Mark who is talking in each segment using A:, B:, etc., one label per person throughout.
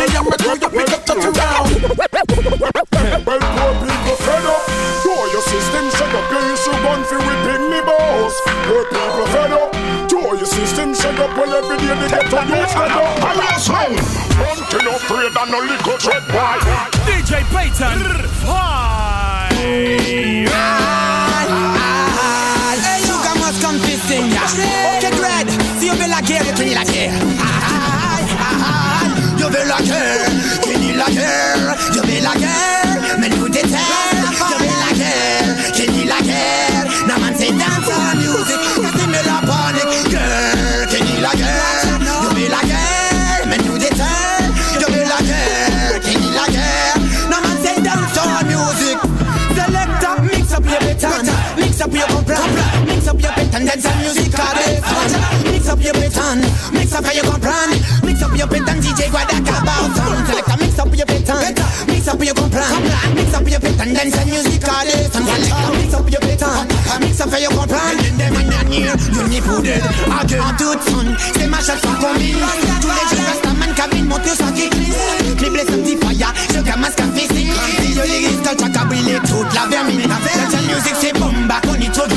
A: me, I'm a do you pick up touch around.
B: Well, poor people fed up. Do your system shut up, your issue gun for whipping me boss. Poor people fed up. Do your system shut up, well every day they get to use fed up. I'm your son. Hunting afraid and no little dread boy.
C: DJ Payton. Hi.
D: Hey, you got must come to sing ya. Okay, Dread. Si on veut la guerre, tu la guerre. Je veux la guerre, qui la guerre, je veux la guerre, mais nous déterre, je veux la guerre, qui la guerre, now man say dance on music, you me la panic, girl, qui la guerre, je veux la guerre, mais nous déterre, je veux la guerre, qui la guerre, now man say dance on music, selector, mix up your beton, mix up your comprendre, mix up your beton, dance on music, mix up your beton, mix up your comprendre, mix up your beton, DJ Guadaca about sound, selector, mix up your beton, mix up your comprendre, mix up your beton, dance on music, selector, mix up your beton, mix up your comprendre, dem in an ear, you n'y poudre, again, toute fun, c'est ma chatte sans combi, tous les jours, Rastaman, cabine, monte sur qui glisse, clip les petits fire, je commence qu'à fesser, si je l'église, quand tu as brûlé toute la vermine, dance on music, c'est bomba, qu'on y trouve du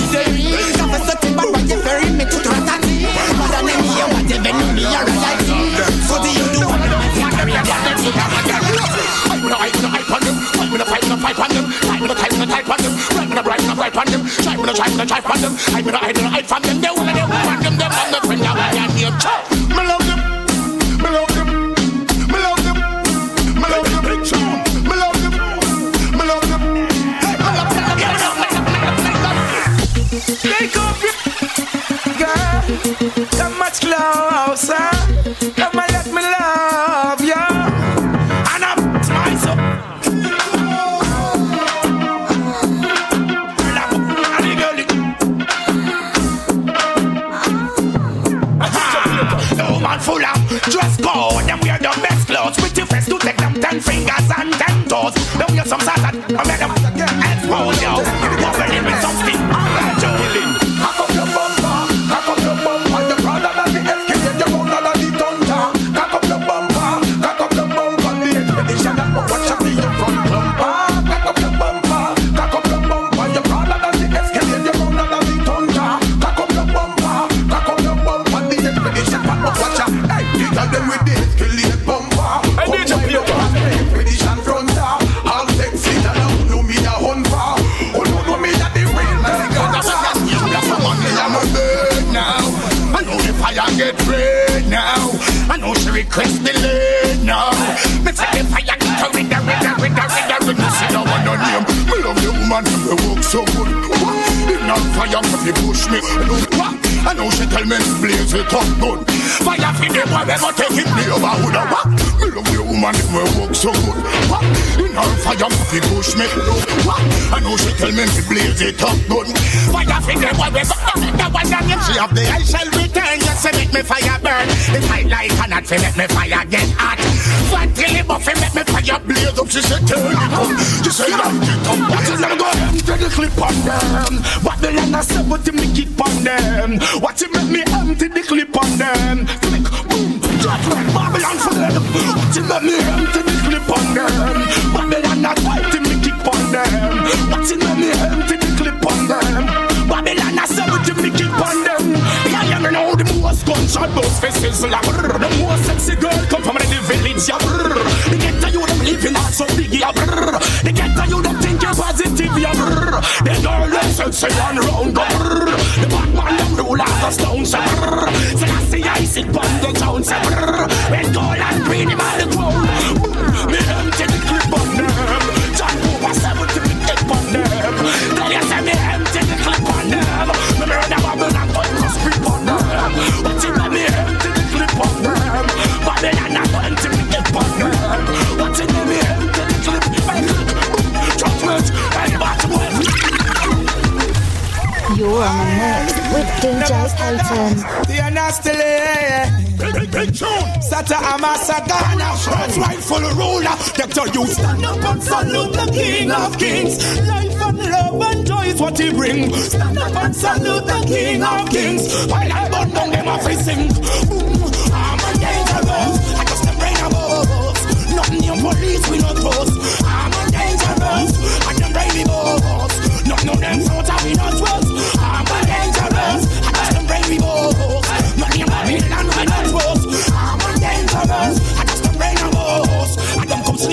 B: them. Right, gonna write, gonna write on them. Try, gonna try, gonna try on them. I'm gonna hide, gonna hide from them. They wanna, they want them, them, I'm not friend, not your chop. I made them know she tell me blaze it up good. Fire for the boy, never take it me the what? Me love the woman who work so good. What? In on fire, me push me. What? I know she tell me to blaze it up good. Fire for the boy, never take it over. She have the I shall return. Say make me fire burn. If I like her not, say make me fire get hot. What till the buffet make me fire blaze up? She said turn it up. She said light it up. What is them go empty the clip on them? Babylon a say what you make it on them? What you make me empty the clip on them? Click boom, like Babylon for them. What you make me empty bust faces like brrr. The most sexy girl come from the village, yeah brrr. The ghetto you them living out so big, yeah brrr. The ghetto you them thinking positive, yeah brrr. The girl them sexy and round, go brrr. The bad man them rule out the stone, say brrr. So that's the ice on the town, say brrr. When gold and green on the ground, on the
E: mix with DJ Payton.
C: The Anastile. Satta Amassagana, first rightful ruler. Doctor, you stand up and salute the King of Kings. Life and love and joy is what he brings. Stand up and salute the King of Kings. While I burn down them off his sing. I'm
B: a dangerous. I just them brain above. Nothing in police we no trust.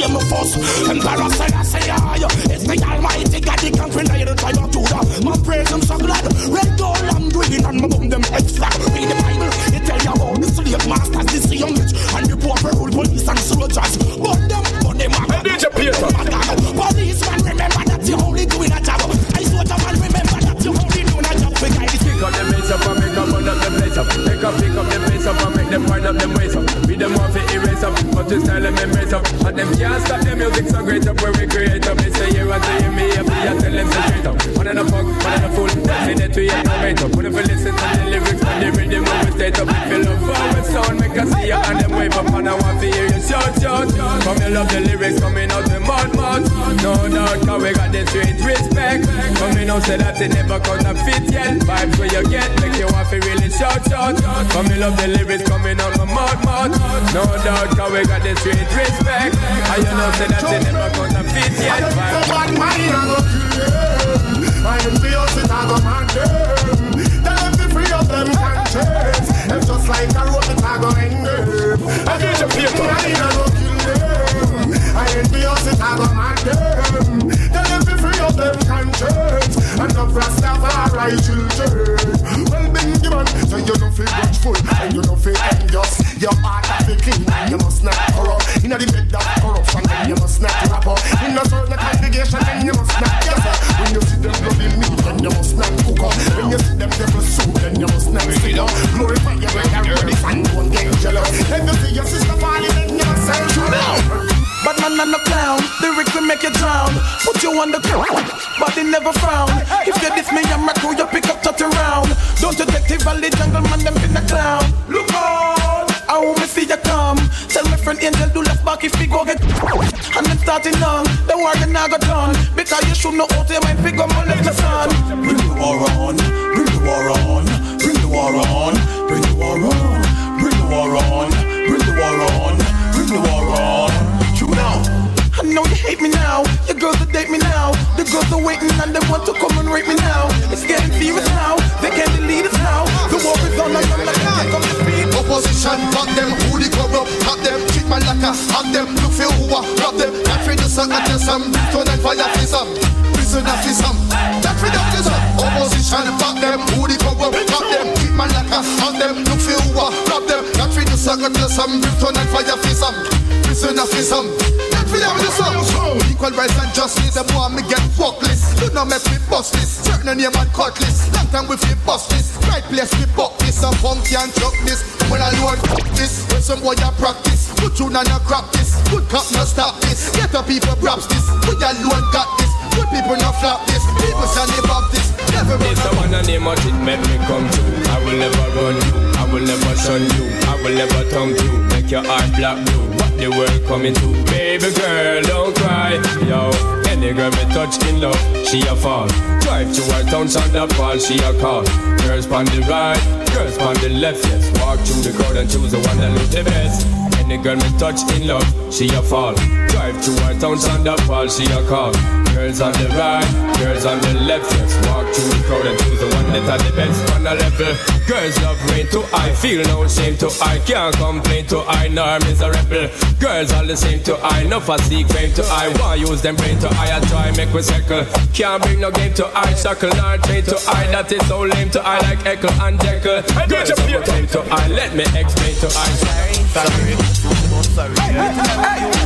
B: And them come slay me first. Emperor Selassie, it's the Almighty God, the conquering of the tribe of Judah. My praise him so glad. Red gold and green and my bum them extra. Read the Bible, it tell you about the slave masters, the young rich, and the poor rule police and soldiers. But them, but them,
F: Hey, DJ Peter.
B: Policeman, remember that you only doing a job. I soldier man, remember that you only doing a job. We guide it.
F: Pick up the place up and make up burn up the place up. Pick up, pick up the place up and make them wind up them ways up. We them want to erase up, this style them embrace up. And them can't stop the music so great up where we create up. They say here and say me up, I tell them to straight up. One in a fuck, one in a fool. Say that we ain't no mate up. Shout, shout. Come you love the lyrics coming out the mouth, mouth. No doubt, cause we got the straight respect. Come you know, say that it never counterfeit yet. Vibes where you get, make you want to really shout, shout. Come you love the lyrics coming out my mouth, mouth. No doubt, cause we got the straight respect. And you know, say that it never counterfeit yet. Vibes.
G: I. I am the opposite, I go man. Tell them to free up them conscience. Them just like a rope, it I go hang them. I
F: DJ Peter.
G: Mind, I go kill them. I am the opposite, I go man them. Tell them conscience. And the Rastafari children. Well, Benjamin, so you don't feel watchful and you don't feel envious. Your heart have to clean, you must not corrupt. In the bed of corruption, then you must not wrap up. In a certain congregation, then you must not guess up. When you see them bloody meat, then you must not cook up. When you see them devil soup, then you must not sit up. Glorify your way and ready and don't get jealous. Then you see your sister falling, then you must say,
A: Bad man and a clown, lyrics will make you drown. Put you on the ground, body never frown. If you diss me, I'm a crew, you pick up, touch around. Don't you take the jungle man, them in the clown. Look on, I want me see you come. Tell my friend Angel do left back if we go get And then starting on, the war then I got done. Because you should know how to mind figure molest the son. Bring the war on, bring the war on, bring the war on, bring the war on, bring the war on, bring the war on, bring the war on. True now. I know you hate me now. Your girls that date me now. The girls are waiting and they want to come and rape me now. It's getting serious now. They can't delete us now. The war is on. I'm gonna take up speed.
G: Opposition, fuck them, who the corrupt, fuck them, treat my like a, have them, look for who are, rob them, not free to suck at some, turn and fire for some, prison of some, not to do some. Opposition, fuck them, who the corrupt, fuck them, treat my like a, have them, look for who are, rob them, not free to suck at some, turn and fire for some, prison of some, not free to do some. Equal rights and justice, them want me get fuckless, do not make me bust this, certain name and cutlass, long time we feel bust this, right place we buck this, a funky and chuck this, when I load this, some boy a practice, put you on a crap this, good cop no stop this, get the people props this, we alone got this, good people no flop this, people stand above this, never run
F: It's the one and name of it make me come true. I will never run you, I will never shun you, I will never tongue you, make your heart black blue. What the world coming to? Baby girl, don't cry, yo. Any girl me touch in love, she a fall. Drive to her town, sound up fall, she a call. Girls on the right, girls on the left, yes. Walk through the crowd and choose the one that look the best. Any girl me touch in love, she a fall. Drive to her town, sound up fall, she a call. Girls on the right, girls on the left, yes. Walk through the crowd and choose the one that are the best on the level. Girls love rain to I, feel no shame to I, can't complain to I, nor miserable. Girls all the same to I, no for seek fame to I. Why use them brain to I, I try make we circle. Can't bring no game to I, shackle nor train to I. That is so lame to I, like Echo and Jekyll. Girls love claim to I, let me explain to I. Sorry, sorry.
A: Rude boy,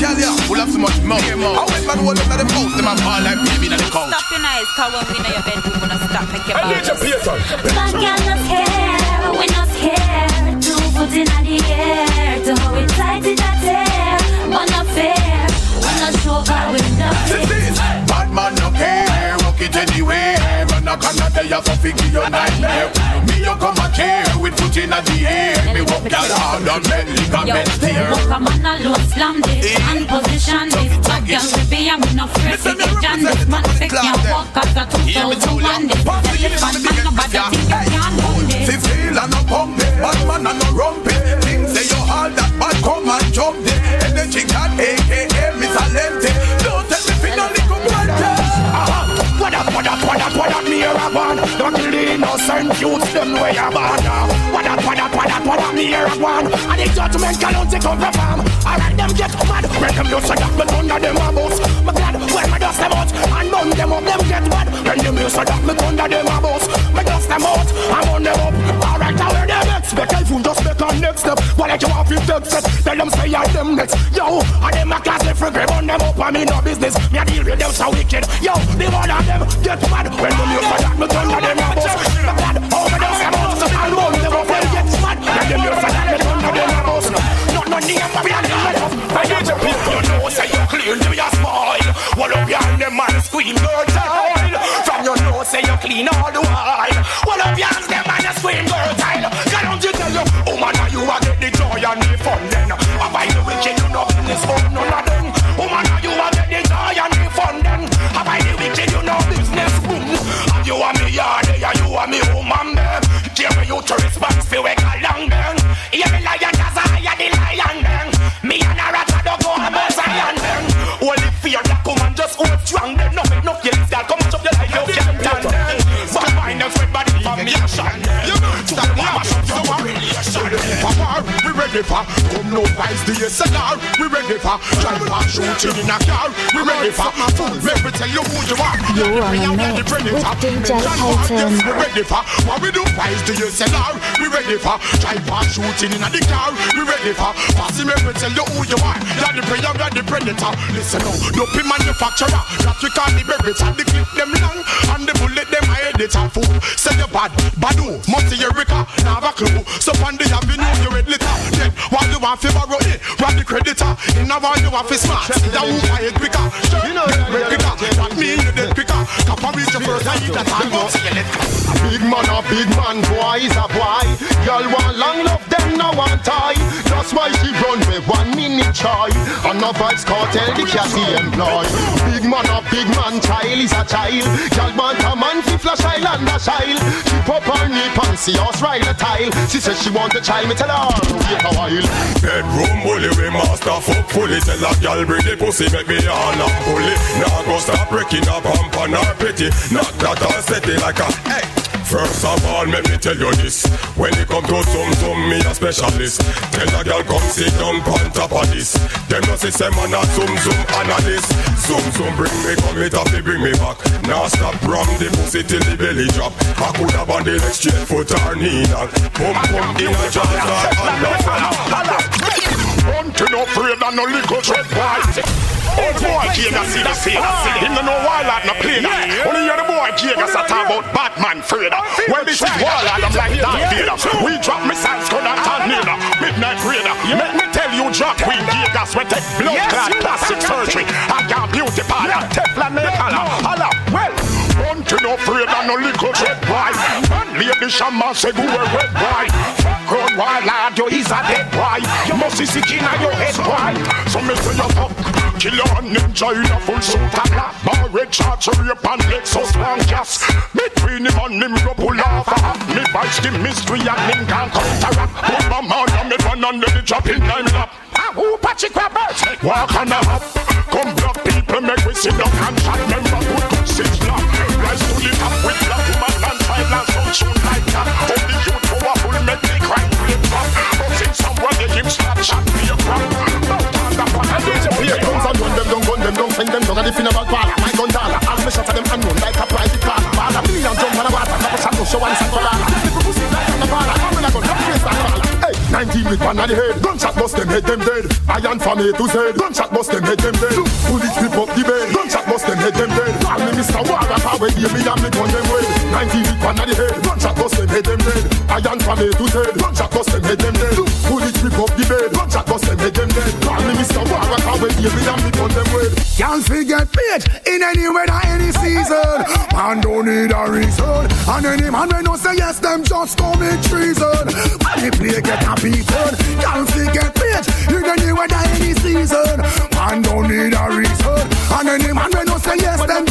A: how some of them ya full of so much money. How wet man hold them at them house, them a fall like baby in the couch.
H: Stop your eyes, cause when we know your bedroom, we not stop make your
F: And DJ
H: balls.
F: Peter.
I: Bad girl not care, we not scared. Two foot in the air, to hold it tight in that hair. One not fair, one not show God we not
A: This
I: fair.
A: bad man no care, rock it anywhere. A corner there, you so figure your nightmare. Me you come a chair with foot in the air. Me walk gal hard on men, lick a
H: Yo,
A: men steer.
H: walk a man alone, slam this eh, and position this. Bad girl we be and we no afraid to get on this. Man say can't walk as a 2001 this. Elephant man nobody think you can hold
A: Fi
H: this.
A: feel and no pump it, bad man and no rump it. Things say you hard that bad come and jump it.
I: Magic God, aka Miss Alente.
B: Here a one Don't kill the innocent youths, them way a born. What up, what up, what up, what up, me here a one And the judgment cannot take over a step What like you want to take steps Tell them say I them next Yo, and them a class different. Grip on them up And me no business, me a deal with them so wicked. Yo, the one of them get mad when the news for that. Me thunder them a bust. Me glad overdose them out and burn them up when get mad when the news for that. Me thunder them a bust. Not no name for me and the red up. I need to people you know say you clean to your spoil. What up behind them man scream girl you know
I: ready for Come no wise the We ready for Drive and shooting in a car. We ready for Let me tell you who you are.
E: You're a mix with DJ Payton.
I: We ready for What we do. Wise the We ready for shooting in a car. We ready for Passing me tell you who you are. You're the prey, you're the predator. Listen now No pin manufacturer. That we call the And the clip them long. And the bullet them I edit and fool. Say you bad Badu Must Eureka Now have a clue. So on the avenue you red litter Then while you want to borrow it Rob the creditor In a while you want to smart That who buy it quicker You know that quicker That mean you dead quicker Kappa reach your first that time see you later
J: Big man a big man, boy is a boy. Girl want long love, them no want tie. That's why she run with one minute try. And no vibes cartel the catty employ. Big man a big man, child is a child. Girl want a man fi flash island a child. She pop her knee and see us ride a tile. She says she want a child, me tell her while.
I: Bedroom bully we master fuck fully. Tell a gal bring the pussy make me all up fully Now go stop breaking up pump on her pity. Not that I'll set it like a hey First of all, let me tell you this. When it come to zoom zoom, me a specialist. Tell a girl come sit down on top of this. Them no say say man a zoom zoom analyst. Zoom zoom bring me come it up, they bring me back. Now stop ram the pussy till the belly drop. I could have on the leg straight foot or knee now Boom boom in a jazz or under Hunting no afraid of no little dread boy Oh boy, Jaga see the scene. Ah. Him no know Warlord no play that. Only hear the boy Jaga say talk about Batman Freda. Well, this is Warlord, I'm like Darth Vader. We drop missiles, gun and tornado. Midnight Raider. Let me tell you, Jack Queen Jagas, we take blood clot plastic surgery. I got beauty parlor, Teflon nail color. Holla, well. Hunting no of no little dread boy. And lady shaman say go where red boy. Road Warlord, you is a dead boy. You must see sick in your head boy. So me say you fuck. Killer and ninja in a full suit of black Bar red shots, rape and Lexus long gas. Between him and him go pull off a hat. Me vice the mystery and him can't counteract. Put my man on me and let it drop in nine lap. Ah, who Patrick Roberts Walk on a hop. Come black people make we sit down and chat. Remember good good six black. Rise to the top with black woman and and some shoot like that. Only youth powerful make the crime they him start shot be a crap No time to put a
J: Here comes and run them down, gun them down, send them down, and the funeral parlor. My gun dollar, all me shots of them unknown like a private car. Bala, million jump on the water, couple shot no show and sand for lala. Pussy like on the parlor, I'm gonna go down face and parlor. Hey, 19 with one on the head, gunshot them head them dead. Iron to gunshot them head them dead. Rip up the bed, gunshot them head them dead. Call me Mr. Them way. 19 with one on the head, gunshot them head them dead. Iron to gunshot bust them head them dead. Me and me them way.
B: Can't forget paid in any weather, any season. Man don't need a reason. And any man when no say yes, them just commit treason. When the play get a beaten, can't forget paid in any weather, any season. Man don't need a reason. And any man when no say yes, them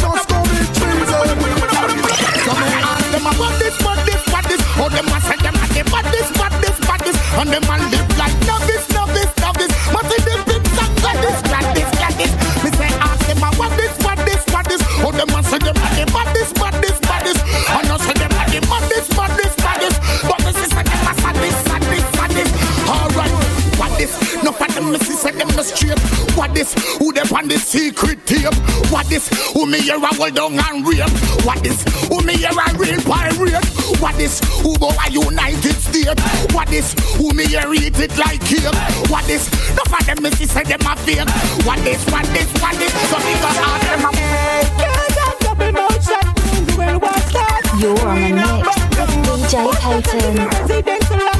B: me
J: here a hold down and rape? What this? Who me here a real pirate? What this? Who go a United States? What this? Who me here eat it like cake? What this? No for them me see say them a fake. What this? What this? What this? So me go ask them a
K: You're on the mix DJ Payton.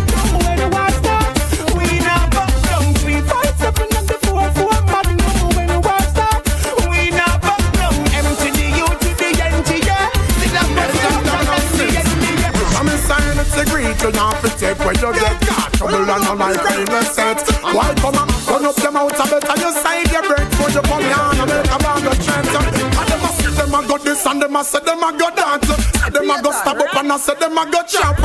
J: Caught Trouble and no like innocent Why come and run up them out a bit And you side your break for you come here And make a band of chance And them a say them a go this And them a say them a go Say them a go stab up And I say them a go chop.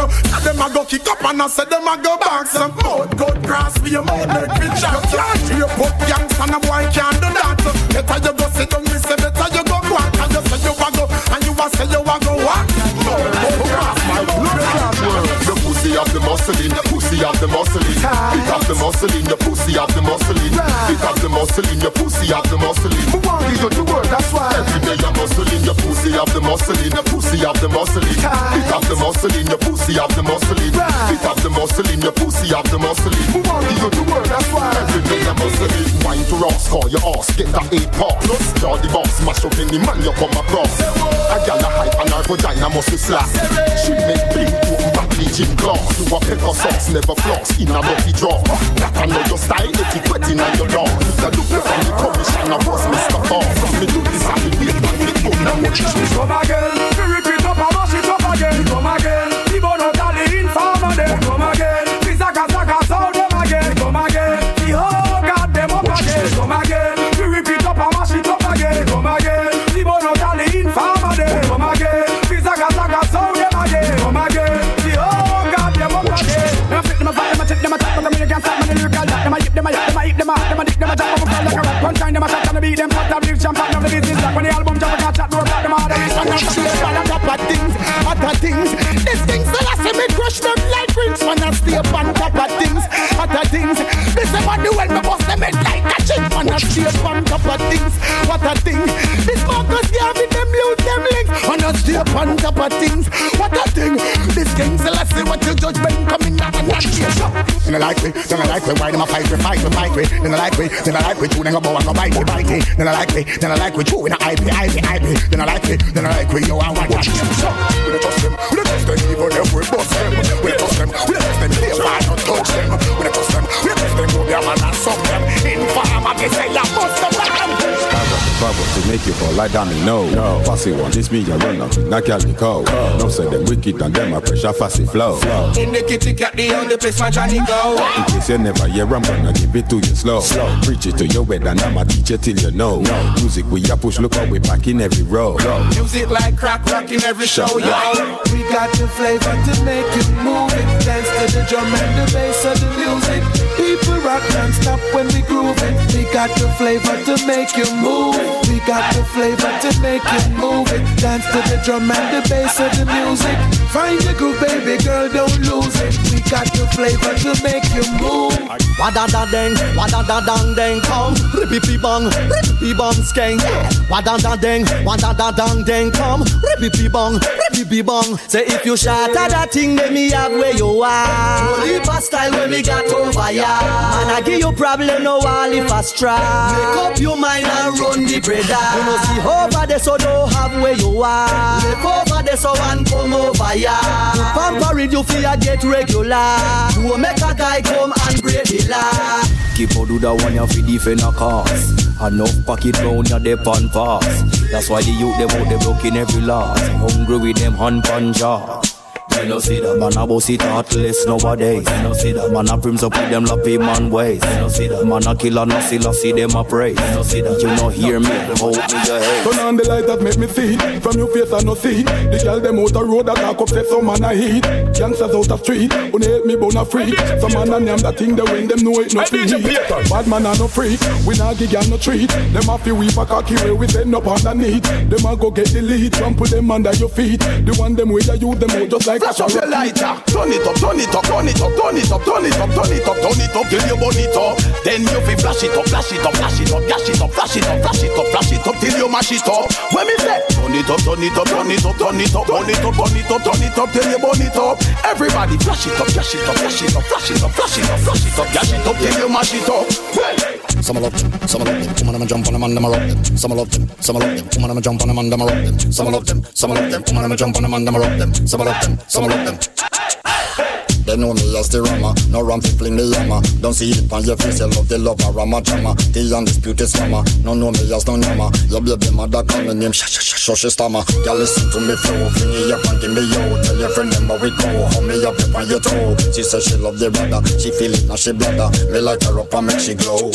J: Them a go kick up And I say them a go box. Some mouth good grass for your mouth make me chop. You can't hear put gangs And a boy can't do that. Better you The muscling, the pussy of the muscling. Pick up the muscling, your pussy of the muscling. Move on, you the word, that's why. Every day you're muscling, your pussy of the muscling, the pussy of the muscling. Pick up the muscling, your pussy of the muscling. Pick up the muscling, your pussy of the muscling. Move on, you the word, that's why. Every day you're muscling. Wine to rocks, call your ass, get that eight paw. Plus, draw the box, mash up any man you come across. A gal a hype and her vagina must be slack. She make big, open bleaching claws. You a pepper sauce, never floss in a dirty draw. That I know your style, etiquette in your law. The look from the commission, I was Mr. Boss. From me do this, I be me not watch.
L: Come again, rip it up, I mash it up again. Come again, people know when I
J: on top of things, what a thing. This Marcus Garvey them lose them links I stay up on top of things, what a thing. This king Selassie what your judgment I like me, then I like me. Why them a fight me, fight me, fight me. Then I like me, then I like me. Two then go bow and go bite me, bite me. Then I like me, then I like me. Two in a IP, IP, IP. Then I like me, then I like me. Yo, I want that. We don't trust them, we don't trust them. Even if we bust them, we don't trust them, we don't trust them. They fight, don't touch them. We don't trust them, we don't trust them. Go there, man, and suck them. In farm, I say, I bust them.
M: Bubble to make you fall like down the no. no. Fussy one, this me, you run up, knock out the cold. No say them wicked and them a pressure fussy flow.
L: In the kitchen, got the only place my Johnny go.
M: In case you never hear I'm gonna give it to you slow. Preach it to your head and I'ma teach you till you know. Music we a push, look how we back in every row.
L: Music like crack rock in every show, yo. We got the flavor to make it move it. Dance to the drum and the bass of the music. People rock non-stop when we groove it. We got the flavor to make you move. We got the flavor to make you move it. Dance to the drum and the bass of the music. Find the groove, baby girl, don't lose it. We got the flavor to make you move.
N: Wada da deng, wada da dang deng, come, rippy bong, rippy bong skeng. Wada da deng, wada da dang deng, come, rippy bong, rippy bong. Say if you shatter that thing, let me have where you are. Holy style when we got over ya. And I give you problem, no all if I try. Make up your mind and run the brother. You know see over there, so don't have where you are. Make over there, so one come over ya. To you feel get regular. To make a guy come and break the law. Keep on do that one you fi defend a cause. Enough pocket round your dip on fast. That's why the youth them out there broken every lot. Hungry with them hand pan jaw. You know see that man a bossy thoughtless nowadays. You know see that man a prims up with them lappy man ways. You know see that man a killer no see see them a praise. You know see that you know hear me, hold me your head.
O: Turn on the light that make me see From your face I no see The girl them out the road that talk up say some man a heat Youngsters out the street Who hate me bone a freak Some man a name that thing they when them know it no free Bad man a no freak We not give girl no treat Them a fi weep a cocky way we send up underneath Them a go get the lead Trample them under your feet The one them way you use them out just like
A: Flash up your lighter. Turn it up, turn it up, turn it up, turn it up, turn it up, turn it up, turn it up till you burn it up. Then you fi flash it up, flash it up, flash it up, flash it up, flash it up, flash it up, flash it up till you mash it up. When me say, turn it up, turn it up, turn it up, turn it up, turn it up, turn it up, turn it up till you burn it up. Everybody flash it up, flash it up, flash it up, flash it up, flash it up, flash it up, flash it up till you mash it up.
P: Some love them, some love them, woman I'ma jump on them and them rock them. Some love them, some love them, woman I'ma jump on them and them rock them. Some love them, some love them, woman I'ma jump on them and them rock them. Some love them, some love them. They know me as the rama, no ram fi fling the yama. Don't see it on your face, you love the love of rama drama. The undisputed summer, no know me as no nama. Your baby mother call me name, shh shh shh shh stammer. Girl listen to me flow, fling it up and give me yo. Tell your friend them we go, hold me up on your toe. She say she love the brother, she feel it now she bladder. Me light her up and make she glow.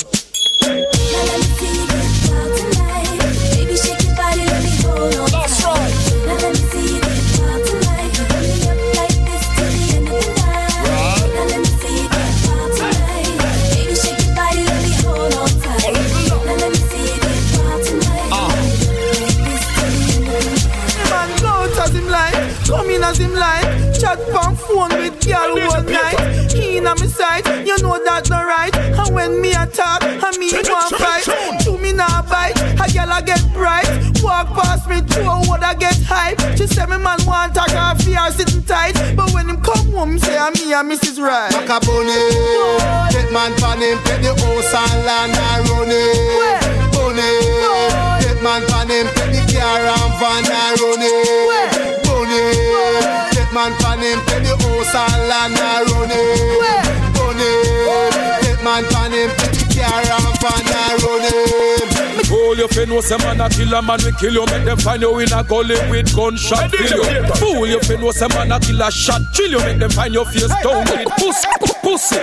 Q: I get bright. Walk past me, throw what I get hype. She say me man want a coffee or sitting tight. But when him come home, say I'm me ah, and Mrs. Right.
G: Macaboni, get man pan him, pet the house and land and run it. Bunny, get man pan him, pet the car and van and run it. Bunny, get man pan him, pet the house and land and run it. Bunny, get man pan him, pet car and van and run it.
L: Fool you fin know say man a kill a man we kill you. Make them find you in a gully with gunshot kill you. Fool you fin know say man a kill a shot chill you. Make them find your face down with pussy pussy.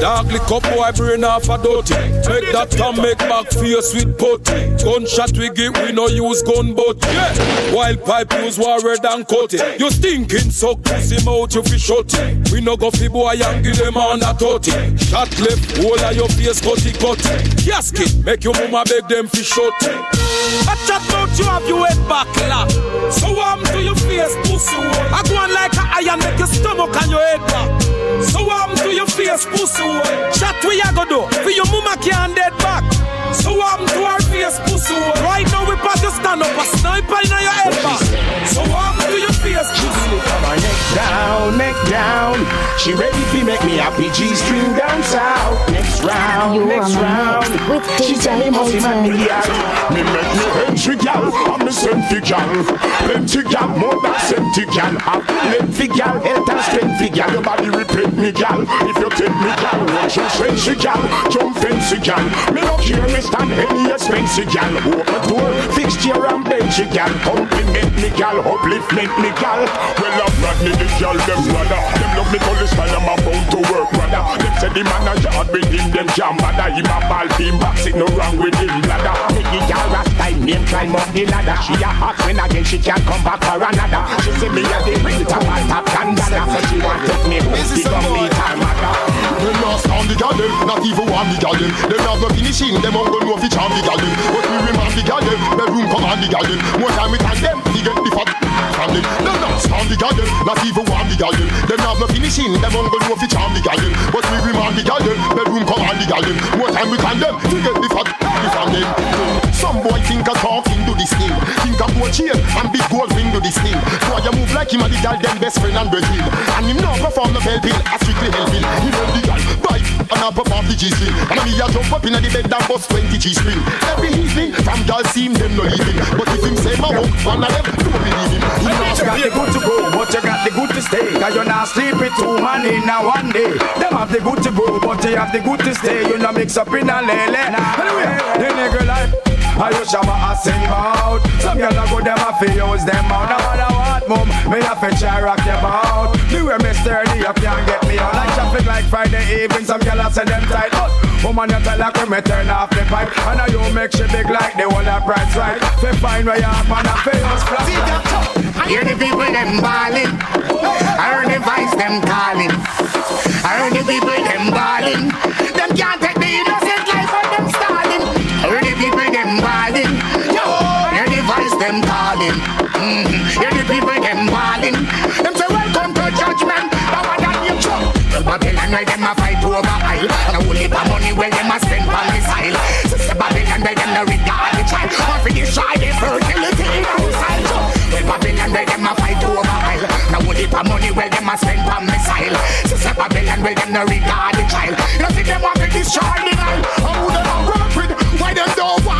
L: Dog lick up boy brain off a dirty. Make that time make back face with putty. Gunshot we get we no use gun but yeah. Wild pipe use warrior than cut it You stinking suck pussy mouth you fi shut it We no go fi boy and give them on a totty. Shot left whole of your face cutty cutty Casket make your mama beg them fi it I chat about you have your head back lock So warm to your face pussy hole I go on like a iron make your stomach and your head back. So warm to your face pussy hole Chat we a go do For your mama can't dead back. So warm to her face pussy hole Right now we about to stand up a sniper in your head back. So warm to your face pussy
A: down, neck down. She ready to make me a PG string down south. Next round,
I: You're
A: next round.
I: with
A: She said me must be
I: Payton.
A: me
J: make me entry gal, I'm a senti gal. Plenty gal, more than senti gal. Plenty gal, health and strength gal. Your body repeat me gal. If you take me gal, your fancy gal, jump fancy gal. Me no care me stand any expensive gal. Open door, fixture and bench gal. Compliment me gal, uplift me gal. Well I'm not me the gal, them brother. Them love me cause style I'm about to work brother. Them say the man a yard with him, them jam bada. Him a ball team box, it no wrong with him bladder. Make the gal rasta time name climb up the ladder. She a hot when again she can't come back for another. She say me a the real top top candada. So she want take me home, she gon' meet lost on the gal not even one the gal. Them have no finishing, them won't go no fi charm the gal. But we remind the gal them, bedroom come on the gal. More time we than them, we get the fat from them. Them lost on the gal not even one the gal. Them have no finishing, them won't go no fi charm the gal. But we remind the gal them, bedroom come on the gal. More time we than them, we get the fat. Some boy think a talking to this thing. Think a boy chain and big gold ring to this thing. Boy you move like him and the gal them best friend and brethren. And him now perform the bell bill, a strictly hell and I perform the G string. And me a jump up in the bed and bust 20 G string. Every evening, from gal see him them no leaving. But if him say my walk, one of them don't believe him.
R: You
J: not
R: got the good to go, but you got the good to stay. Cause you're not sleeping two man in a one day. Them have the good to go, but you have the good to stay. You know mix up in a lele. Anyway, the nigga life. I you shabba a sing out Some girl a go them a fi use them out. No matter what mum, me a fi try rock your bout The way me sturdy you can't get me out. Like traffic like Friday evening Some a say them tight. But woman you tell her when me turn off the pipe. And now you make she big like the whole of price right Fi find where you have and a fi use flat.
S: I hear the people them ballin'. I heard the voice them calling. I heard the people them ballin'. Them can't take the innocent life calling. Mm-hmm. Hear the people them ballin'. Them say welcome to
B: Babylon where them a fight over oil. And a whole heap of money where them a spend on missile. Sister Babylon where them no regard the child. Want to destroy the fertility. Well, Babylon where them a fight over oil. And a whole heap of money where them a spend on missile. Sister Babylon where them no regard the child. You know see them want to destroy the oil. How they a work with? Why them don't want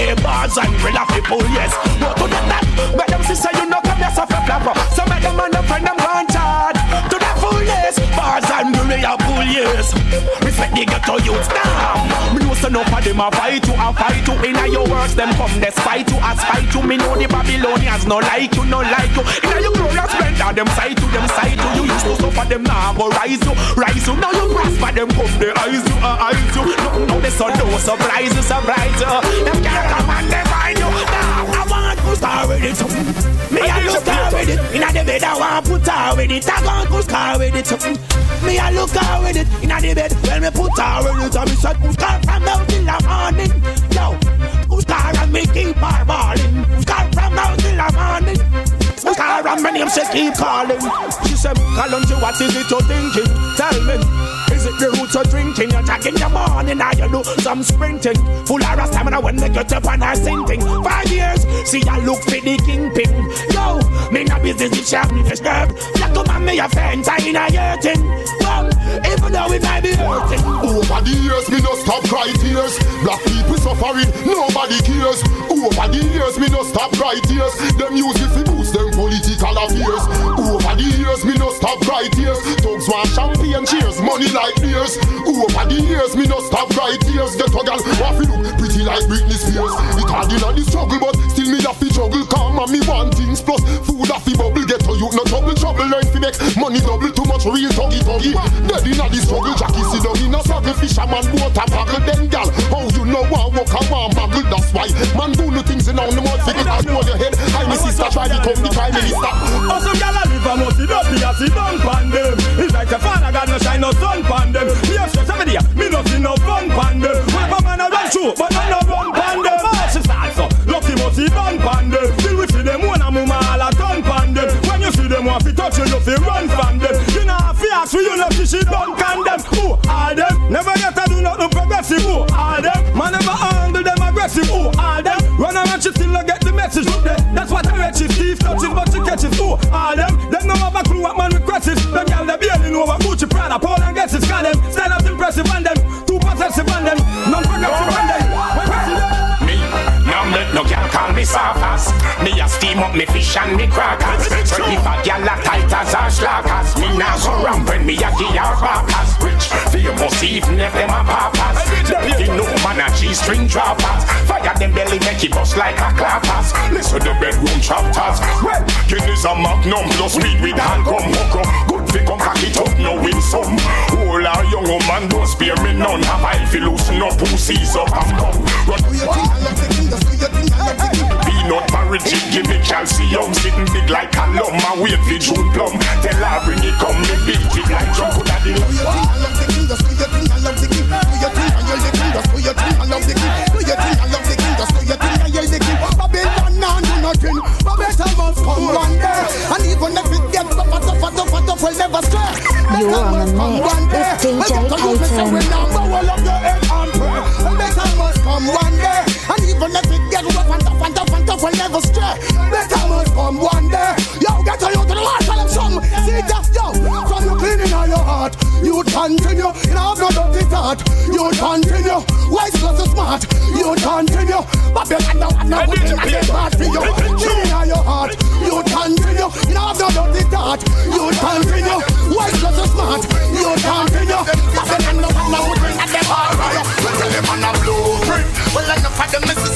B: yeah, bars and real people, oh, yes. But to the top, make them say you no come here so flip flap. Some of them and them friend them want chat, to the fullness. Bars and real people, yes. Respect the ghetto youth, damn. Say no for them a fight you, a fight you. Inna your works, them come despite you, a spite you. Me know the Babylonians no like you, no like you. Inna your glorious splendor, them sight you, them sight you. You used to suffer them now, go rise you, rise you. Now you prosper, them come they eyes you, uh, eyes you. No, no, they so no surprise you, surprise you. Them can't come and they find you. Now I want to start with it. Me I look out with it. Inna the bed I want put her with it. I want to start with it. Me I look out with it. Inna the bed when me put her with it. I me said Uskar from now till the morning. Yo, Uskar and me keep her balling. Uskar from now till the morning. Uskar and my name she keep calling. She said, Kalonji, what is it you're thinking? Tell me. Is it the roots of drinking? You're tagging your morning, now you do some sprinting. Full of stamina when they get up and I sinking. Five years, see I look for the kingpin. Yo, me no business if shop me disturb. Black man me a friend, I in a hurting. Well, even though it might be hurting.
J: Over the years, me no stop cry tears. Black people suffering, nobody cares. Over the years, me no stop cry tears. Them use it to them political affairs. Over the years, me no stop cry tears. Thugs want champagne, cheers, money like beers. Over the years, me no stop cry tears. Get a gal, waffy look pretty like Britney Spears. It hard inna the struggle, but still me have to juggle. Calm and me want things plus food have to bubble. Get to you no trouble, trouble learn to make money double. Too much real tuggy tuggy. Dead inna the struggle, Jackie sit down in a struggle. Fisherman boat a then gal. How you know one walk a one baggle? That's why man do the things in on the mud. Figure out your head. I me sister try to come the prime minister.
L: Also, gyal a live a must be up here, sit down pan them. It's like a father God no shine no sun pan them. Me a stress every day, me no see no fun pan them. When a man a run through, but I no run pan them. She start so lucky must sit down pan them. Till we see them one a mama all a turn pan them. When you see them want to touch you, you fi run from them. You know to ask for you love to she don't can them. Who are them? Never get to do nothing progressive. Who are them? Man never handle them aggressive. Who are them? Run around she still not get the message. That's what I read. She thief touches but she catches. Who are them? Them no have a clue what man requests. Them gyal they barely know what Gucci, Prada, Paul and Guess Scan them. Stand up impressive on them. Too possessive on them. Non-progressive on them.
B: No girl call me ass Me a steam up me fish and me crackers So if a girl a tight as a slackers Me nah round when me a give her backers Rich famous even if them a papas Dirty no man a G-string droppers Fire them belly make it bust like a clappers Listen to the bedroom chapters. Well, Guinness a magnum plus weed with hand come hook up. Good fi come cock it up no win some. Whole our young woman don't spare me none. Have I fi loosen up pussies up and come. Run Peanut porridge, give me calcium Sitting big like a lum, I wait for June plum. Tell her bring it come, me beat it like the
G: Do your thing, I love the king, just do your thing, I love the king. Do your thing, I yell the king, just do your thing, I love the king. Do your thing, I love the king, just do your thing, I yell the king. Babylon nah do nothing, but better must come one day And even if it gets tougher, tougher, tougher, tough, will never stray
E: You're on the mix with DJ Payton.
G: Remember all of your head and pray. Better must come one day. And even if it gets rough and tough and tough and tough will never stray Better must come one day. Yo, get to you to the them something See that, yo, from you your heart. You continue, you know, have no dirty thought. You continue, wise plus so smart. You continue, Babylon now have no good thing and it's bad for you Cleaning all your heart. You continue, you know, have no dirty thought. You continue, wise plus so smart. You continue, Babylon now have no good thing and it's bad for you
B: Tell them on a blueprint. Well enough of them a true print Them have enough them get with them blueprint Well enough of them is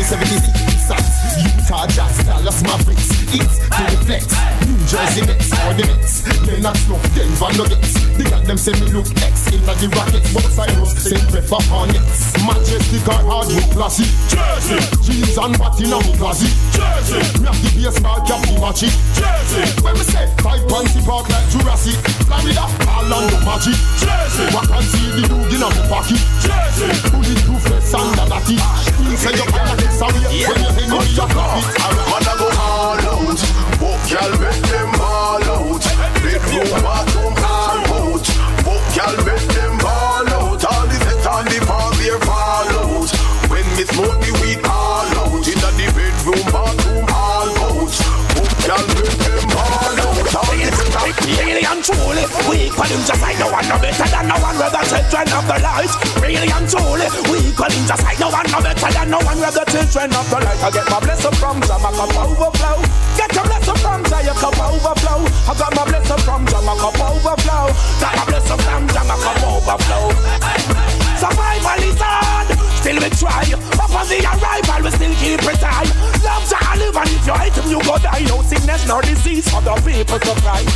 J: splits. In a 76 sites, Utah Jazz, Dallas Mavericks. It's to the flex, New Jersey Mets, or the Mets. Lennox Snow, Denver Nuggets. They got them say me look X in the Rockets. But Cyrus send prefer Hornets. Majestic or hardwood classy. Jersey. Jeans and in me classy. Jersey. Me have the baseball cap, me match it. Jersey. When me say, five fancy park like Jurassic. Florida, Orlando magic. Jersey. What can see the dude in a me pocket. Jersey. Bulletproof vest and a natty. Ah, you say when you profit.
G: Man, go all out. Book y'all make them all out. Bedroom, bathroom, all out. Book y'all make them all out. All the set on the bar, beer fall out. When me smoke the weed all
B: Really and truly, we equal him just like no one no better than no one. We're the children of the light. Really and truly, we equal him just like no one no better than no one. We're the children of the light. I get my blessing from Jah, my cup overflow. Get your blessing from Jah, your cup overflow. I got my blessing from Jah, my cup overflow. Got my blessing from Jah, my cup overflow. Survival is hard, still we try. Upon the arrival, we still keep it high. Love Jah live, and if you hate him, you go die. No sickness nor disease for the people to cry.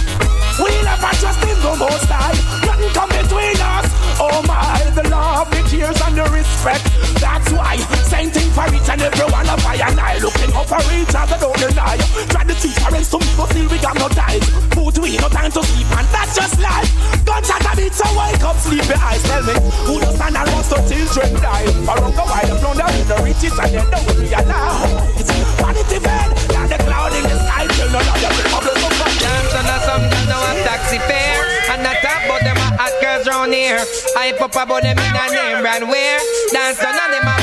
B: We never trust in the most high. Nothing come between us. Oh my, the love, the tears, and the respect. That's why same thing for each and every one of I and I. Looking out for
T: Hype up about them in a name brand wear Dance on them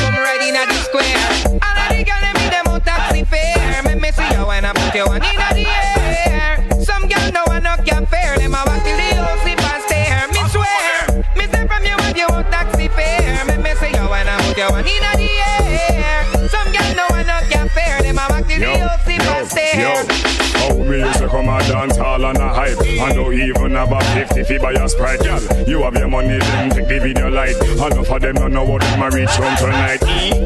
K: hype And don't even have a 50 fee by a sprite Girl, you have your money, then take the video light Enough of them don't know what them a reach home tonight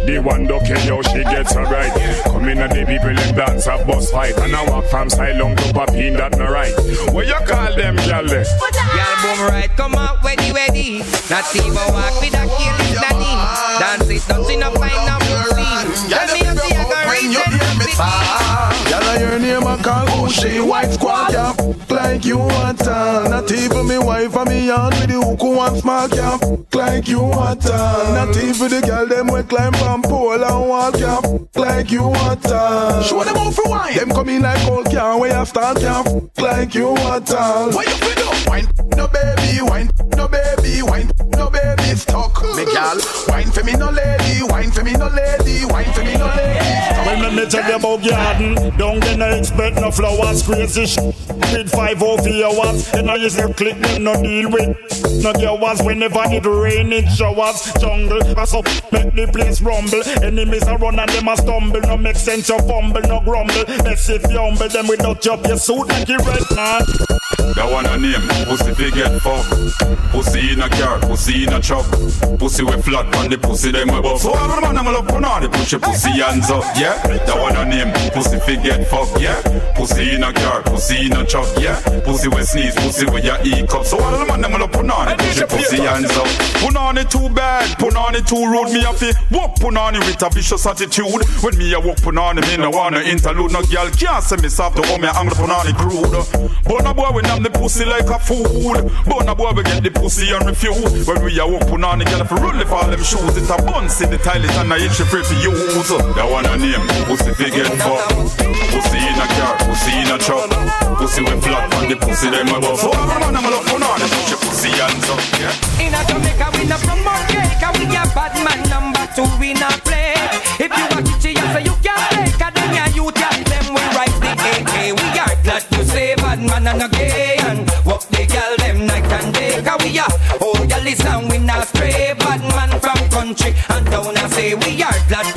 K: The one don't care how she gets her right Come in and the people them dance a bus fight And I walk from Silong to Papine, that no right What you call them, girl? there?
T: Girl, boom right, come out, ready, ready. Not even walk with a kill is Danny. Dance it, don't see no fine now, scene. Tell me if you go reach them,
A: Y'all I hear name a call who she white squad yeah. Like you want all Not even me wife and me aunt with the hook who want small yeah. Like you want all Not even the girl them we climb from pole and walk yeah. Like you want all Show them out for wine Them come in like old car where you start yeah. Like you want all What you? Wine, no baby, wine, no baby, wine, no baby stuck Me gal, wine for me no lady, wine for me no lady, wine for me no lady
K: When me, me tell you about garden, don't get no expect no flowers, crazy sh- Bid five over your watts, then I use your click them no deal with. No girls whenever it rain, it showers, jungle, I so make the place rumble. Enemies a run and them a stumble, no make sense you fumble, no grumble. Best if you humble them without your your suit like you red man.
U: That one a name, pussy fi get fuck Pussy in a car, pussy in a truck. Pussy we flat on the pussy them we buff. So the man I'm up on the push your pussy hands up, yeah. That one a name, pussy fi get fuck, yeah. Pussy in a car, pussy in a truck, yeah. Pussy we sneeze, pussy we ya eat cup So the man I'm up on the push your pussy hands up. Put on it too bad, put on it too rude. Me a fi walk put on it with a vicious attitude. When me a walk put on it, me no wanna interlude. No girl can't say me soft, oh me I'm put on it crude. But no boy we nam the pussy like a fool. bona boy, we get the pussy and refuse. When we are open on the girl, for rolling for all them shoes. It a buns in the toilet and I itch free to use. That one a name, pussy they get fucked. Pussy in a car, pussy in a truck. Pussy with flat and the pussy them above. So So everyone I'm a look on the push pussy hands up, yeah.
T: In a Jamaica, we not promote
V: cake, we a bad man number two, we not play. If you a kitchen, so you can take, then you tell them we write the
T: AK. We are glad you say bad man and a gay off. Oh, y'all listen, we not stray. Bad man from country and
A: down. I say we are blood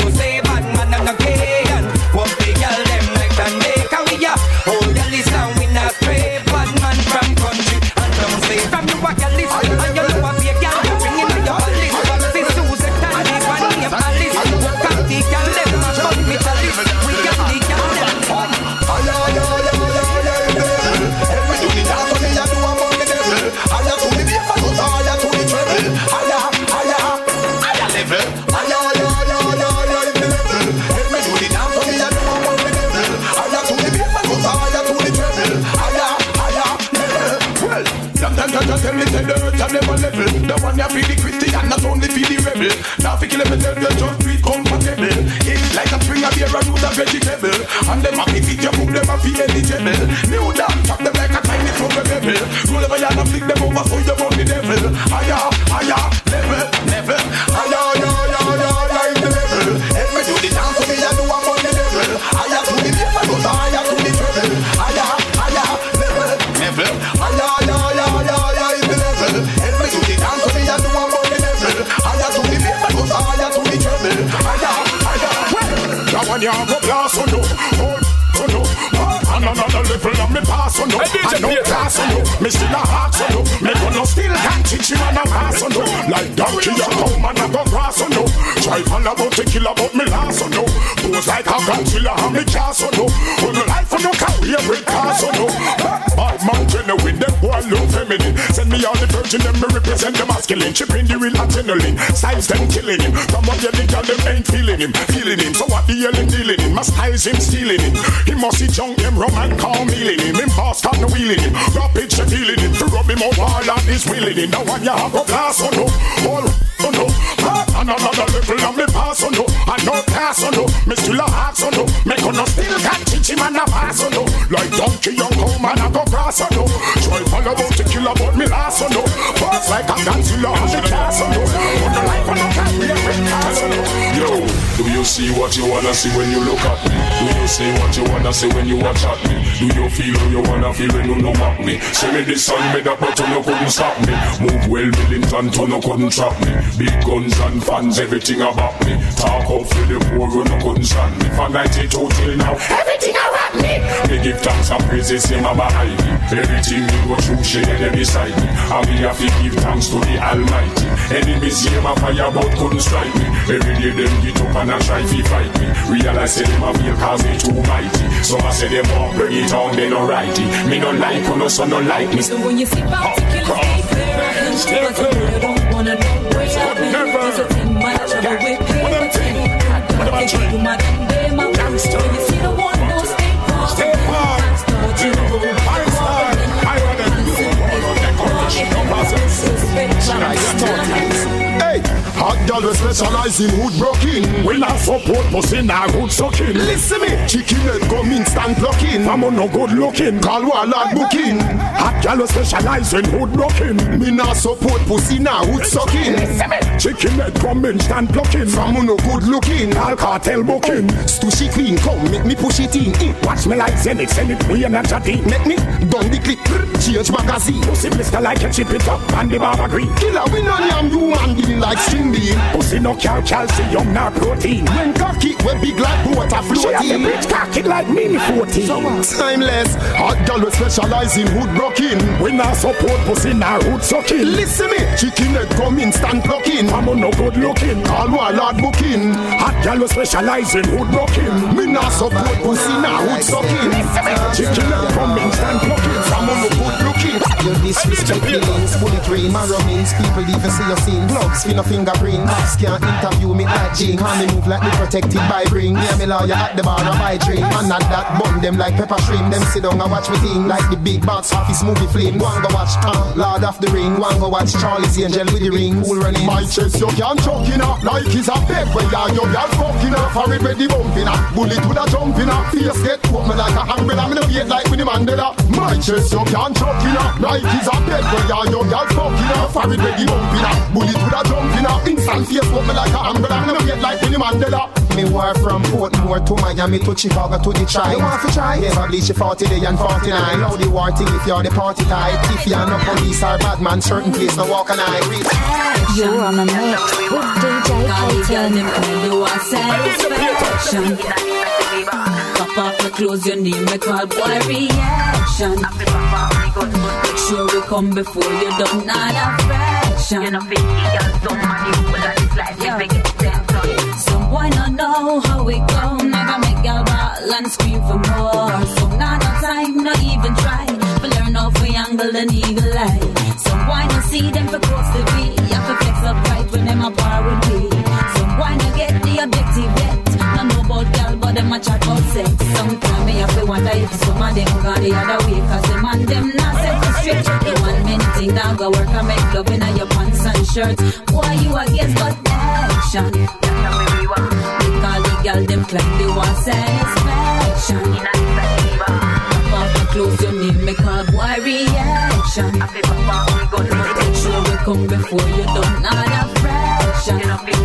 A: I no pass on you. Me still a heart on you. Me gonna still can teach him and a pass on you. Like donkey you come and I go grass on you. Try fall about to kill about me last on you. Pose like a Godzilla and me cast on you. The life on you all the virgin, them me represent the masculine. Chip in the real adrenaline. Styles them killing him. From up here, the girl them ain't feeling him. Feeling him. So what the hell him dealing him? My styles him stealing him. He must see junk him rum and calm healing him. Him boss start no wheeling him. Rapid she feeling him. To rub him over all and is willing him. Now one you have a glass on oh no. All on no. And another level and me pass on no. And no pass on no. Me still a heart on no. Me gonna still can teach him and a pass on no. Like donkey young home and I go grass on no. Try fall about to kill about me last on no. Boss like a Godzilla and the on no.
I: You see what you wanna see when you look at me? Do you say what you wanna say when you watch at me? Do you feel how you wanna feel when you know at me? Say me this song made up but you no couldn't stop me. Move well Millington to no couldn't trap me. Big guns and fans, everything about me. Talk up for the poor, you no couldn't stand me. From 92 till now, everything around me. Me give thanks and praises, say my behind me. Everything me go through, she there beside me. And we have to give thanks to the Almighty. Enemies hear my fire but couldn't strike me. Every day them get up and I try to fight me. Realize say them a feel cause me too mighty. So I say them all bring it on, they no righty. Me no like who no son no like me.
H: So when you see particular stay
A: girl we specialize in hood broking. We not support pussy nah good sucking. Listen me, chicken head come instant blocking. I'm no good looking, call wallad booking. Hot we specialize in hood broking. Me not support pussy nah hood sucking. Chicken head come instant blocking. From no good looking, call cartel booking. Stushy clean, come make me push it in. Eh, Watch me like Zenit, send it we and a chatty. Make me down the clip, change magazine. Pussy blister like a chip it up and the barber green. Killer we no yam you man being like string bean. Pussy no cal calcium nor protein. When cocky we big like water floating. She have the bitch cocky like mini 14. So what? Timeless, hot girl we specialize in hood blocking. We not support pussy nor hood sucking. Listen me, chicken head come instant blocking. I'm on no good looking, call wallad booking. Hot girl we specialize in hood blocking. Me not support pussy nor hood sucking. Chicken head come instant blocking. I'm on no good looking.
J: You disrespect feelings, bullet rain, marrow means people even see your scene. Gloves, fin a fingerprint, cops can't interview me like Gene. Hand me move like me protected by ring. Me and me lawyer at the bar and buy drink. Man not that bun them like pepper shrimp. Them sit down and watch me thing like the big box office movie flame. One go watch uh, Lord of the Ring. One go watch Charlie's Angel with the ring. Cool running.
A: My chest you can't choke in up like it's a bed where you your girl fucking up. For it ready bumping up. Bullet with a jumping up. Face get put me like a umbrella. Me no beat like Winnie Mandela. My chest you can't choke in up like it's a bed where you your girl fucking up. For it ready bumping up. Bullet with a jumping up. Instant put me like a umbrella. Me no beat like Winnie Mandela.
W: Me war from Portmore to Miami to Chicago to Detroit. You want to try? Never bleach your 40 day and 49. Now the war thing if you're the party type. If you're no police or bad man, certain place no walk and I read.
E: You're on a mix with DJ Clayton.
H: You want satisfaction. Pop off the clothes, your name me call boy reaction. Make sure we come before you don't not a fraction. You know, big girl, somebody who will this life, you make it boy not know how we go, never make girl ball and scream for more. So not no time, not even try. But learn how we angle an eagle eye. Some boy not see them for close to be. Have to flex up right when them a par with me. Some boy not get the objective yet. No know about girl, but them a chat about sex. Sometimes me have to wonder if some of them gone the other way. Cause them and them not set for straight. The one minute thing that go work and make love in your and shirts. Boy, you against but action. Because the girl them claim they want satisfaction. Pop off the clothes, your name me call boy reaction. I said, Mama, we gonna make sure we come before you don't not a fraction.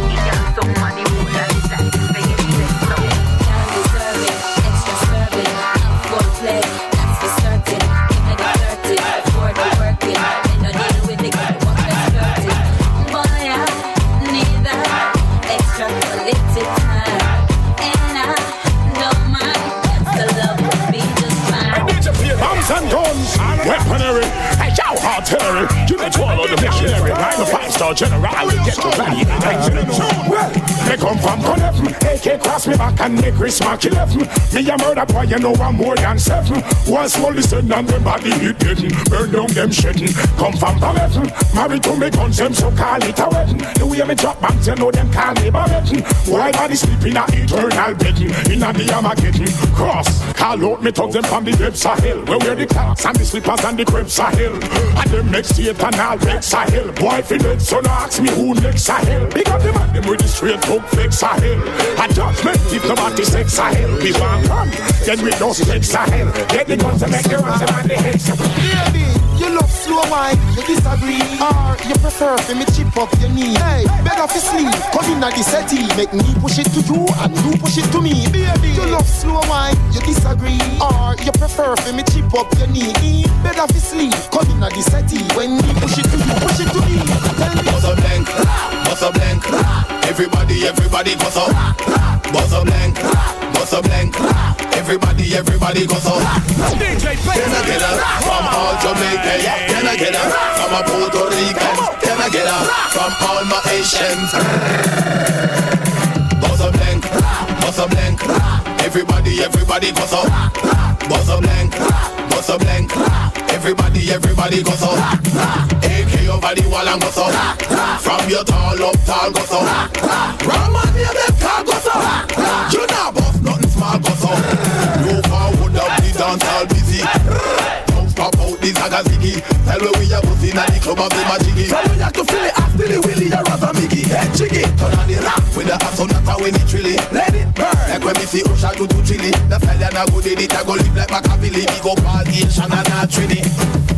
I: The missionary. I'm a five-star general. I will get you ready. Me come from Conneven. AK cross me back and make Chris Mark 11. Me a murder boy, you know I'm more than seven. One small listen and them body hit dead. Burn down them shedding. Come from Conneven. Married to me guns, them so call it a wedding. The way me drop banks, you know them call me Babettin. Why body sleeping a eternal bedding. In a the Armageddon. Cross, call out me talk them from the depths of hell. Where wear the clocks and the slippers and the crepes of hell. And them next state and all Rex of hell. Boy, fi dead, so no ask me who next of hell. Big up them and them with the straight talk flex of hell. A judgment if nobody sex of hell. We want come, then we no sex of hell. Get the guns and make the ones and the heads.
W: Baby, you love slow wine, you disagree. Or you prefer for me chip up your knee? Hey, better for sleep, come in at the settee Make me push it to you and you push it to me. Baby, you love slow wine, you disagree. Or you prefer for me chip up your knee? Better for sleep, come in at the settee When me push it to you, push it to me. Tell me.
A: Buzz a blank, buzz a blank. Everybody, everybody goes up. Buzz a blank, buzz a blank. Everybody, everybody goes up.
X: DJ
A: Can I get a from all Jamaicans? Can I get a from a Puerto Rican? Can I get a from all my Asians? Buzz a blank, buzz a blank. Everybody, everybody goes up. Buzz a blank, buzz a blank. Everybody, everybody goes up. AK over the wall and goes up. From your tall up, tall goes up. Ram on near them car goes up. You know boss, nothing small goes up. No forward up the dance all busy. Stop out the zaga ziggy. Tell me we are pussy in the club of the majiggy. Tell me that to feel it after the willy, you're a miggy. Head jiggy. Turn on the rap with the ass on tower when it trilly. Let it burn. Like when we see Usher do to chili. The fella na good in it, I go live like Machiavelli. We go party in Shanna na Trini.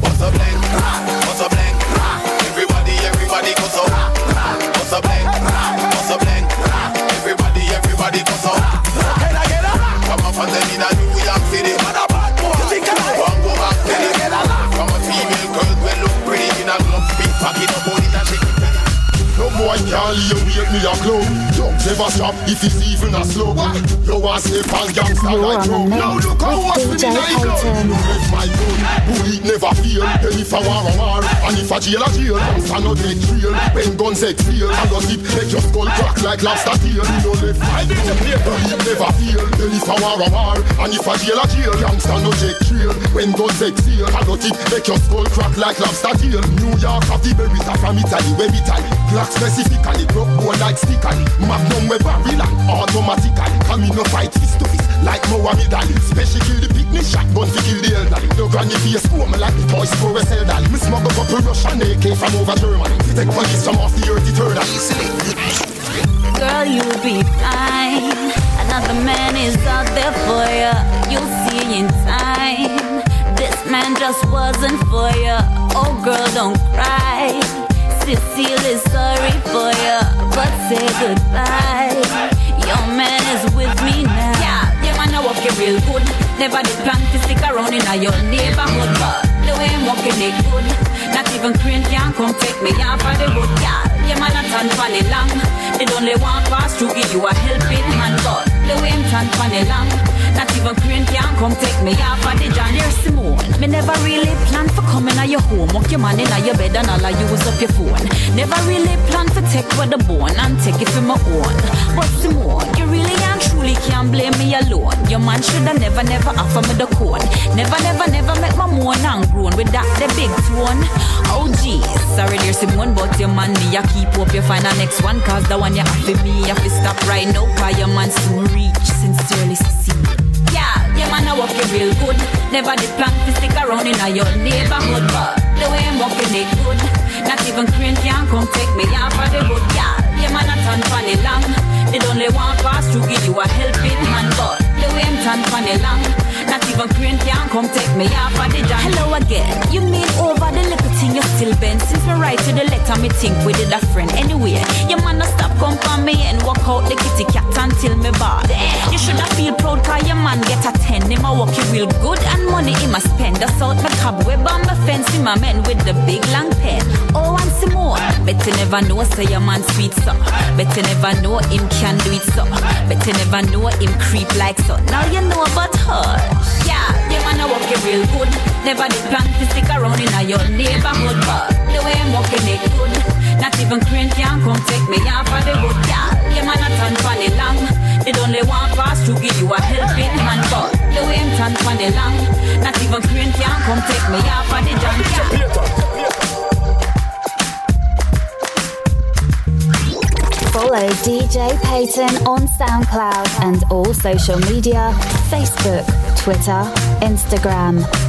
A: What's a blank? What's a blank?
J: Can't leave me a club. Don't never stop if it's even a slow. You want step on gangsta
E: You're
J: like road. Now look how what's with the
E: DJ
J: You left my gun. Bullet never fail. Then if I war a war, and if I jail a jail, gangsta no take trail. When guns exhale, I go tip, make your skull crack like lobster tail. You left my gun. Bullet never fail. Then if I war a war, and if I jail a jail, gangsta no take trail. When guns exhale, I go tip, make your skull crack like lobster tail. New York have the berries are from Italy, where Italy. Black specifically, broke bone like stickily. Magnum we barrel automatically. Come in no fight fist to fist like Muhammad Ali. Special kill the picnic shotgun to kill the elderly. No granny face foam like the toys for a sell dolly. Me up a Russian AK from over Germany. Take police from off the earth eternally.
H: Girl, you'll be fine. Another man is out there for you. You'll see in time. This man just wasn't for you. Oh, girl, don't cry. This is sorry for ya, but say goodbye. Your man is with me now. Yeah, your man, I walk it real good. Never did plan to stick around in your neighborhood, but the way I'm walking it good. Not even Crane can come take me out for the hood, yeah. Your man, I turn funny long. They only want pass through, give you a helping hand, but the way I'm turn funny long. Not even crane can come take me off of the John. Here's Simone. Me never really plan for coming at your home. Walk your man in your bed and all I use up your phone. Never really plan for take with the bone and take it for my own. But Simone, you really and truly can't blame me alone. Your man shoulda never, never offer me the cone. Never, never, never make my moan and groan with that the big tone. Oh geez, sorry dear Simone, but your man me I keep up. You find a next one, cause the one you have for me, you have to stop right now, cause your man soon reach. Sincerely, Cecile. Never did plan to stick around in a your neighborhood, but the way I'm walking it good. Not even crane can come take me out of the hood. Yeah, yeah, man, I turn funny long. They only want pass to give you a helping hand, but the way I'm turn funny long. Not even crane can come take me off of the jam. Hello again. You mean over the little thing you still bend? Since me write to the letter, me think we did a friend. Anyway, your man a stop come for me and walk out the kitty cat until me bad. You shoulda feel proud cause your man get a ten. Him a walk you real good and money him a spend. That's out my cobweb on my fence. Him a man with the big long pen. Oh, and some more. Bet you never know say your man sweet so. Bet you never know him can do it so. Bet you never know him creep like so. Now you know about her. Yeah, your man a walk you real good. Never did plan to stick around in a your neighborhood, but the way I'm walking it good. Not even crane come take me off of the hood. Yeah, your man a turn funny long. They only want pass to give you a helping hand, but the way I'm turn funny long. Not even crane come take me off of the junk. Yeah.
E: Follow DJ Payton on SoundCloud and all social media Facebook, Twitter, Instagram.